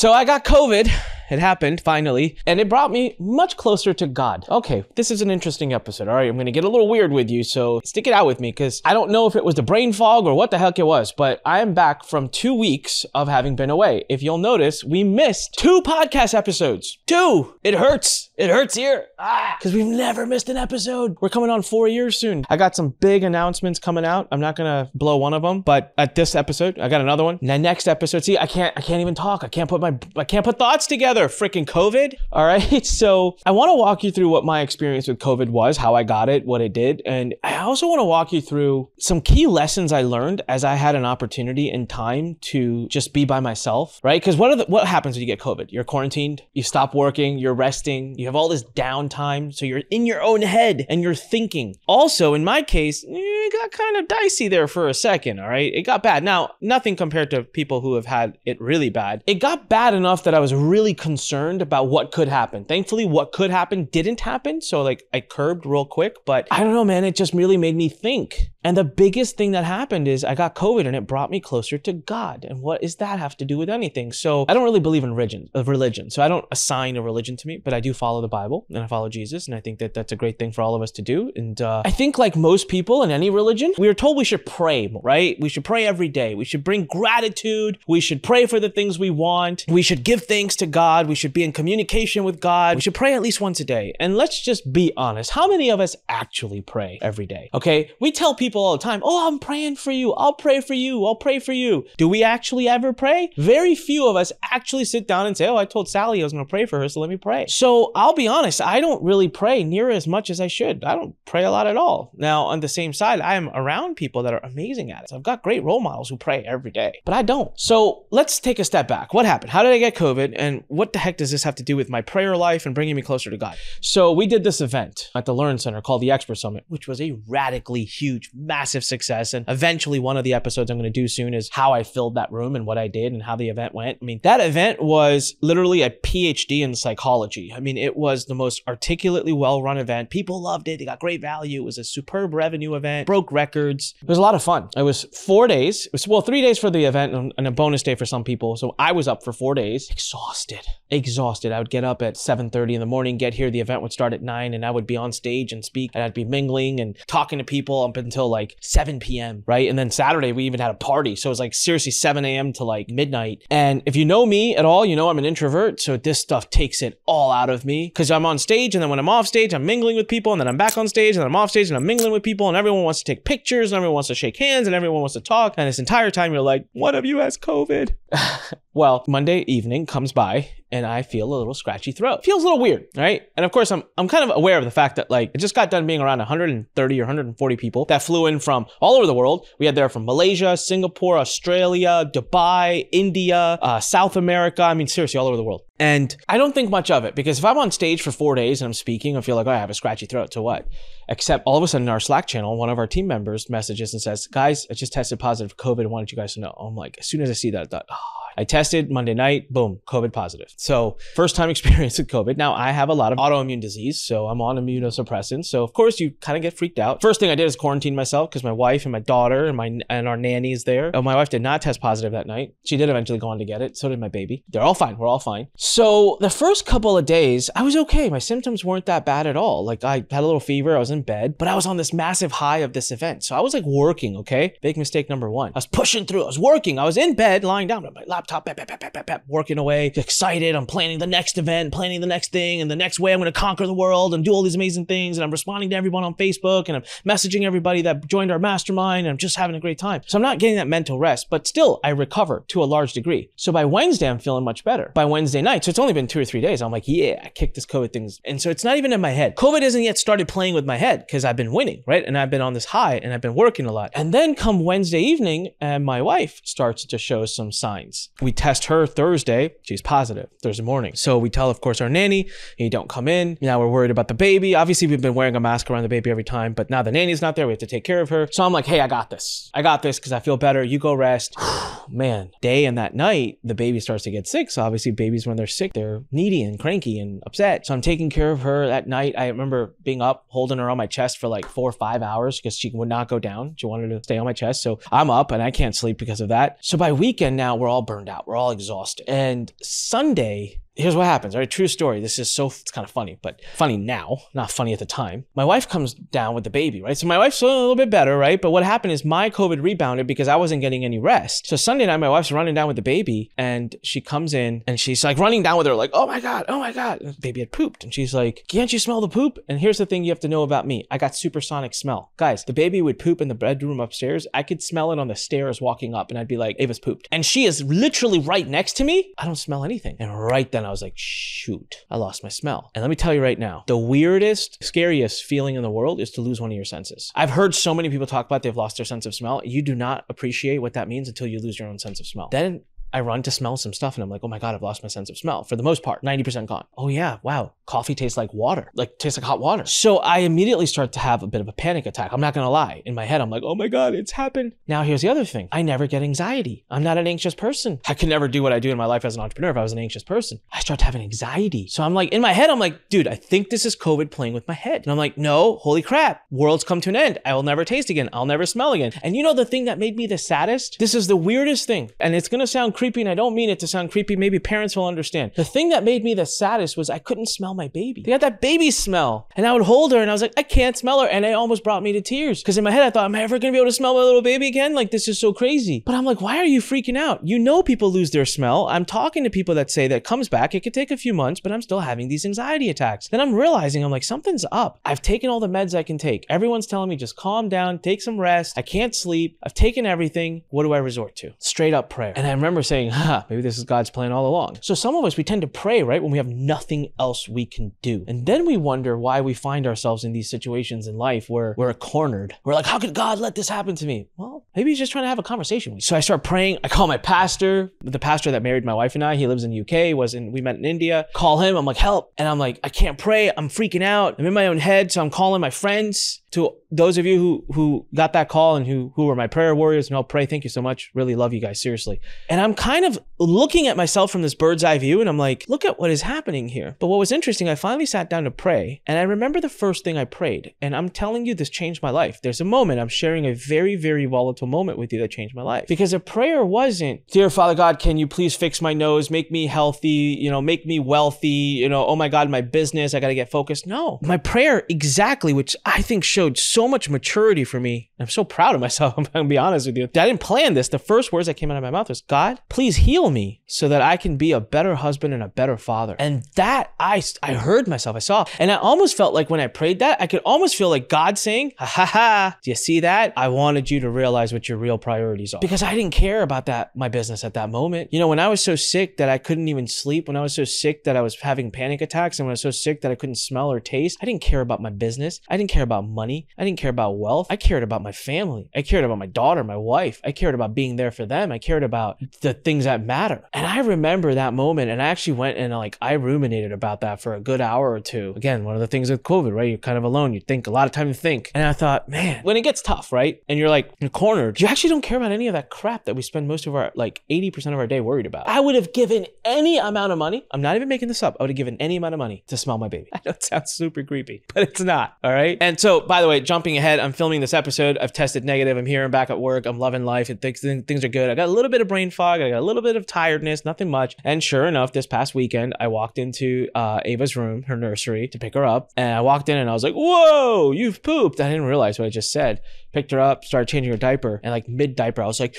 So I got COVID. It happened finally, and it brought me much closer to God. Okay, this is an interesting episode. All right, I'm gonna get a little weird with you, so stick it out with me because I don't know if it was the brain fog or what the heck it was, but I am back from two weeks of having been away. If you'll notice, we missed two podcast episodes. Two! It hurts. It hurts here. Ah, because we've never missed an episode. We're coming on four years soon. I got some big announcements coming out. I'm not gonna blow one of them, but at this episode, I got another one. The next episode, see, I can't, I can't even talk. I can't put my, I can't put thoughts together. Freaking COVID. All right. So I want to walk you through what my experience with COVID was, how I got it, what it did, and I also want to walk you through some key lessons I learned as I had an opportunity and time to just be by myself. Right? Because what the, what happens when you get COVID? You're quarantined. You stop working. You're resting. You have all this downtime, so you're in your own head and you're thinking. Also, in my case, eh, it got kind of dicey there for a second. All right, it got bad. Now, nothing compared to people who have had it really bad. It got bad enough that I was really concerned about what could happen. Thankfully, what could happen didn't happen. So, like, I curbed real quick. But I don't know, man. It just really made me think. And the biggest thing that happened is I got COVID and it brought me closer to God. And what does that have to do with anything? So I don't really believe in religion, of religion. So I don't assign a religion to me, but I do follow the Bible and I follow Jesus. And I think that that's a great thing for all of us to do. And uh, I think like most people in any religion, we are told we should pray, right? We should pray every day. We should bring gratitude. We should pray for the things we want. We should give thanks to God. We should be in communication with God. We should pray at least once a day. And let's just be honest. How many of us actually pray every day? Okay. We tell people all the time, oh, I'm praying for you. I'll pray for you. I'll pray for you. Do we actually ever pray? Very few of us actually sit down and say, oh, I told Sally I was going to pray for her, so let me pray. So I'll be honest, I don't really pray near as much as I should. I don't pray a lot at all. Now, on the same side, I am around people that are amazing at it. I've got great role models who pray every day, but I don't. So let's take a step back. What happened? How did I get COVID? And what the heck does this have to do with my prayer life and bringing me closer to God? So we did this event at the Lurn Center called the Expert Summit, which was a radically huge, massive success. And eventually, one of the episodes I'm going to do soon is how I filled that room and what I did and how the event went. I mean, that event was literally a PhD in psychology. I mean, it was the most articulately well run event. People loved it. They got great value. It was a superb revenue event, broke records. It was a lot of fun. It was four days. It was, well, three days for the event and a bonus day for some people. So I was up for four days, exhausted, exhausted. I would get up at 7.30 in the morning, get here. The event would start at 9 and I would be on stage and speak and I'd be mingling and talking to people up until like 7 p.m., right? And then Saturday, we even had a party. So it was like seriously 7 a.m. to like midnight. And if you know me at all, you know I'm an introvert. So this stuff takes it all out of me because I'm on stage and then when I'm off stage, I'm mingling with people and then I'm back on stage and I'm off stage and I'm mingling with people and everyone wants to take pictures and everyone wants to shake hands and everyone wants to talk. And this entire time you're like, one of you has COVID. well, Monday evening comes by and I feel a little scratchy throat. Feels a little weird, right? And of course, I'm I'm kind of aware of the fact that like it just got done being around 130 or 140 people that flew in from all over the world. We had there from Malaysia, Singapore, Australia, Dubai, India, uh, South America. I mean, seriously, all over the world. And I don't think much of it because if I'm on stage for four days and I'm speaking, I feel like oh, I have a scratchy throat. So what? Except all of a sudden, in our Slack channel, one of our team members messages and says, "Guys, I just tested positive for COVID. I wanted you guys to know." I'm like, as soon as I see that, I thought, oh, I tested Monday night, boom, COVID positive. So, first time experience with COVID. Now, I have a lot of autoimmune disease, so I'm on immunosuppressants. So, of course, you kind of get freaked out. First thing I did is quarantine myself because my wife and my daughter and my and our nanny is there. Oh, my wife did not test positive that night. She did eventually go on to get it. So did my baby. They're all fine. We're all fine. So, the first couple of days, I was okay. My symptoms weren't that bad at all. Like, I had a little fever. I was in bed, but I was on this massive high of this event. So, I was like working, okay? Big mistake number one. I was pushing through. I was working. I was in bed, lying down on my laptop, bap, bap, bap, bap, working away, excited. I'm planning the next event, planning the next thing, and the next way I'm going to conquer the world and do all these amazing things. And I'm responding to everyone on Facebook and I'm messaging everybody that joined our mastermind. And I'm just having a great time. So I'm not getting that mental rest, but still, I recover to a large degree. So by Wednesday, I'm feeling much better. By Wednesday night, so it's only been two or three days, I'm like, yeah, I kicked this COVID thing. And so it's not even in my head. COVID hasn't yet started playing with my head because I've been winning, right? And I've been on this high and I've been working a lot. And then come Wednesday evening, and my wife starts to show some signs. We test her Thursday. She's positive Thursday morning. So we tell, of course, our nanny, hey, don't come in. Now we're worried about the baby. Obviously, we've been wearing a mask around the baby every time, but now the nanny's not there. We have to take care of her. So I'm like, hey, I got this. I got this because I feel better. You go rest. man, day and that night, the baby starts to get sick. So obviously, babies when they're sick, they're needy and cranky and upset. So I'm taking care of her that night. I remember being up, holding her on my chest for like four or five hours because she would not go down. She wanted to stay on my chest. So I'm up and I can't sleep because of that. So by weekend now, we're all burned out. We're all exhausted. And Sunday, here's what happens. All right, true story. This is so it's kind of funny, but funny now, not funny at the time. My wife comes down with the baby, right? So my wife's a little bit better, right? But what happened is my COVID rebounded because I wasn't getting any rest. So Sunday night, my wife's running down with the baby, and she comes in and she's like running down with her, like, "Oh my god, oh my god!" And the baby had pooped, and she's like, "Can't you smell the poop?" And here's the thing you have to know about me: I got supersonic smell, guys. The baby would poop in the bedroom upstairs. I could smell it on the stairs walking up, and I'd be like, "Ava's pooped," and she is literally right next to me. I don't smell anything, and right then I was like, shoot, I lost my smell. And let me tell you right now, the weirdest, scariest feeling in the world is to lose one of your senses. I've heard so many people talk about they've lost their sense of smell. You do not appreciate what that means until you lose your own sense of smell. Then I run to smell some stuff and I'm like, oh my God, I've lost my sense of smell. For the most part, 90% gone. Oh yeah, wow. Coffee tastes like water, like tastes like hot water. So I immediately start to have a bit of a panic attack. I'm not gonna lie. In my head, I'm like, oh my God, it's happened. Now here's the other thing. I never get anxiety. I'm not an anxious person. I could never do what I do in my life as an entrepreneur if I was an anxious person. I start to having anxiety. So I'm like, in my head, I'm like, dude, I think this is COVID playing with my head. And I'm like, no, holy crap. World's come to an end. I will never taste again. I'll never smell again. And you know the thing that made me the saddest? This is the weirdest thing. And it's gonna sound creepy and I don't mean it to sound creepy. Maybe parents will understand. The thing that made me the saddest was I couldn't smell my baby. They had that baby smell. And I would hold her and I was like, I can't smell her. And it almost brought me to tears. Because in my head, I thought, am I ever going to be able to smell my little baby again? Like, this is so crazy. But I'm like, why are you freaking out? You know, people lose their smell. I'm talking to people that say that comes back. It could take a few months, but I'm still having these anxiety attacks. Then I'm realizing, I'm like, something's up. I've taken all the meds I can take. Everyone's telling me just calm down, take some rest. I can't sleep. I've taken everything. What do I resort to? Straight up prayer. And I remember saying, ha, maybe this is God's plan all along. So some of us, we tend to pray, right? When we have nothing else we can do. And then we wonder why we find ourselves in these situations in life where we're cornered. We're like, how could God let this happen to me? Well, maybe he's just trying to have a conversation with you. So I start praying. I call my pastor, the pastor that married my wife and I. He lives in the UK, was in, we met in India. Call him. I'm like, help. And I'm like, I can't pray. I'm freaking out. I'm in my own head. So I'm calling my friends to those of you who who got that call and who who were my prayer warriors and I'll pray, thank you so much. Really love you guys, seriously. And I'm kind of looking at myself from this bird's eye view, and I'm like, look at what is happening here. But what was interesting, I finally sat down to pray, and I remember the first thing I prayed, and I'm telling you, this changed my life. There's a moment I'm sharing a very very volatile moment with you that changed my life because a prayer wasn't, dear Father God, can you please fix my nose, make me healthy, you know, make me wealthy, you know, oh my God, my business, I got to get focused. No, my prayer exactly, which I think showed so much maturity for me. I'm so proud of myself. I'm gonna be honest with you. I didn't plan this. The first words that came out of my mouth was, God, please heal me so that I can be a better husband and a better father. And that I, I heard myself, I saw. And I almost felt like when I prayed that, I could almost feel like God saying, ha ha ha, do you see that? I wanted you to realize what your real priorities are. Because I didn't care about that, my business at that moment. You know, when I was so sick that I couldn't even sleep, when I was so sick that I was having panic attacks, and when I was so sick that I couldn't smell or taste, I didn't care about my business. I didn't care about money. I didn't care about wealth. I cared about my family. I cared about my daughter, my wife. I cared about being there for them. I cared about the things that matter. And I remember that moment and I actually went and like I ruminated about that for a good hour or two. Again, one of the things with COVID, right? You're kind of alone. You think a lot of time to think. And I thought, man, when it gets tough, right? And you're like you're cornered, you actually don't care about any of that crap that we spend most of our like 80% of our day worried about. I would have given any amount of money. I'm not even making this up. I would have given any amount of money to smell my baby. I know it sounds super creepy, but it's not. All right. And so, by the way, jumping ahead, I'm filming this episode. I've tested negative. I'm here. I'm back at work. I'm loving life. And things, things are good. I got a little bit of brain fog. I got a little bit of tiredness, nothing much. And sure enough, this past weekend, I walked into uh, Ava's room, her nursery, to pick her up. And I walked in and I was like, whoa, you've pooped. I didn't realize what I just said. Picked her up, started changing her diaper. And like mid diaper, I was like,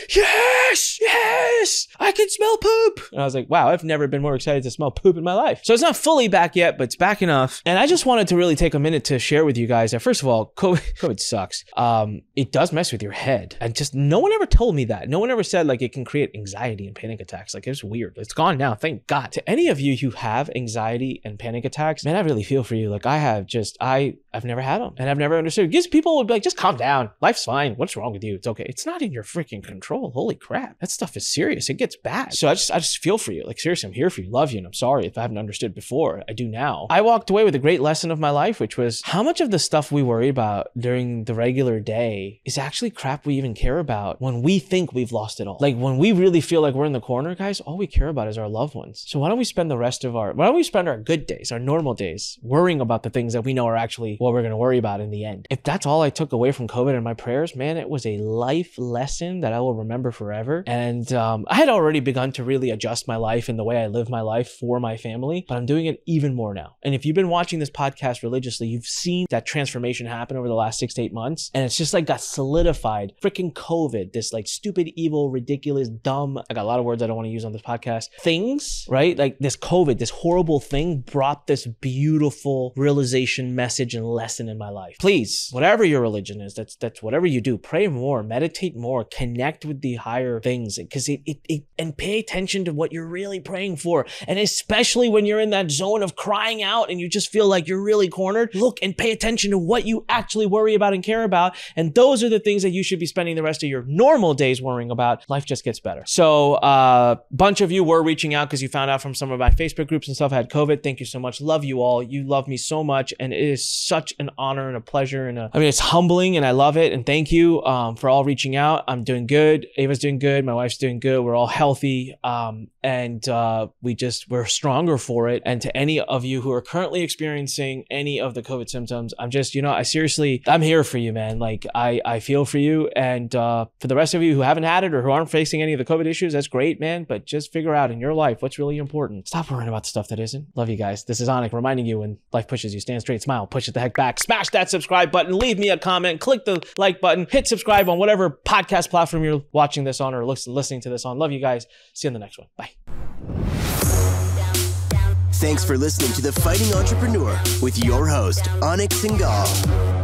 yes, yes, I can smell poop. And I was like, wow, I've never been more excited to smell poop in my life. So it's not fully back yet, but it's back enough. And I just wanted to really take a minute to share with you guys that first of all, COVID, sucks. Um, it does mess with your head. And just no one ever told me that. No one ever said like it can create anxiety and panic attacks. Like it's weird. It's gone now. Thank God. To any of you who have anxiety and panic attacks, man, I really feel for you. Like I have just, I, I've never had them and I've never understood. Because people would be like, just calm down. Life's fine. What's wrong with you? It's okay. It's not in your freaking control. Holy crap. Crap. That stuff is serious. It gets bad. So I just I just feel for you. Like seriously, I'm here for you, love you, and I'm sorry if I haven't understood before. I do now. I walked away with a great lesson of my life, which was how much of the stuff we worry about during the regular day is actually crap we even care about when we think we've lost it all. Like when we really feel like we're in the corner, guys, all we care about is our loved ones. So why don't we spend the rest of our why don't we spend our good days, our normal days, worrying about the things that we know are actually what we're gonna worry about in the end. If that's all I took away from COVID and my prayers, man, it was a life lesson that I will remember forever. And um, I had already begun to really adjust my life and the way I live my life for my family, but I'm doing it even more now. And if you've been watching this podcast religiously, you've seen that transformation happen over the last six to eight months. And it's just like got solidified. Freaking COVID, this like stupid, evil, ridiculous, dumb, I got a lot of words I don't want to use on this podcast, things, right? Like this COVID, this horrible thing brought this beautiful realization, message, and lesson in my life. Please, whatever your religion is, that's that's whatever you do, pray more, meditate more, connect with the higher things because it, it, it and pay attention to what you're really praying for. And especially when you're in that zone of crying out and you just feel like you're really cornered, look and pay attention to what you actually worry about and care about. And those are the things that you should be spending the rest of your normal days worrying about. Life just gets better. So, a uh, bunch of you were reaching out because you found out from some of my Facebook groups and stuff I had COVID. Thank you so much. Love you all. You love me so much. And it is such an honor and a pleasure. And a, I mean, it's humbling and I love it. And thank you um, for all reaching out. I'm doing good. Ava's doing good. My wife's doing good. We're all healthy. Um, and uh, we just, we're stronger for it. And to any of you who are currently experiencing any of the COVID symptoms, I'm just, you know, I seriously, I'm here for you, man. Like, I, I feel for you. And uh, for the rest of you who haven't had it or who aren't facing any of the COVID issues, that's great, man. But just figure out in your life what's really important. Stop worrying about the stuff that isn't. Love you guys. This is Anik reminding you when life pushes you, stand straight, smile, push it the heck back, smash that subscribe button, leave me a comment, click the like button, hit subscribe on whatever podcast platform you're watching this on or listening to this on. Love you guys. See you in the next one. Bye. Thanks for listening to The Fighting Entrepreneur with your host, Anik Singal.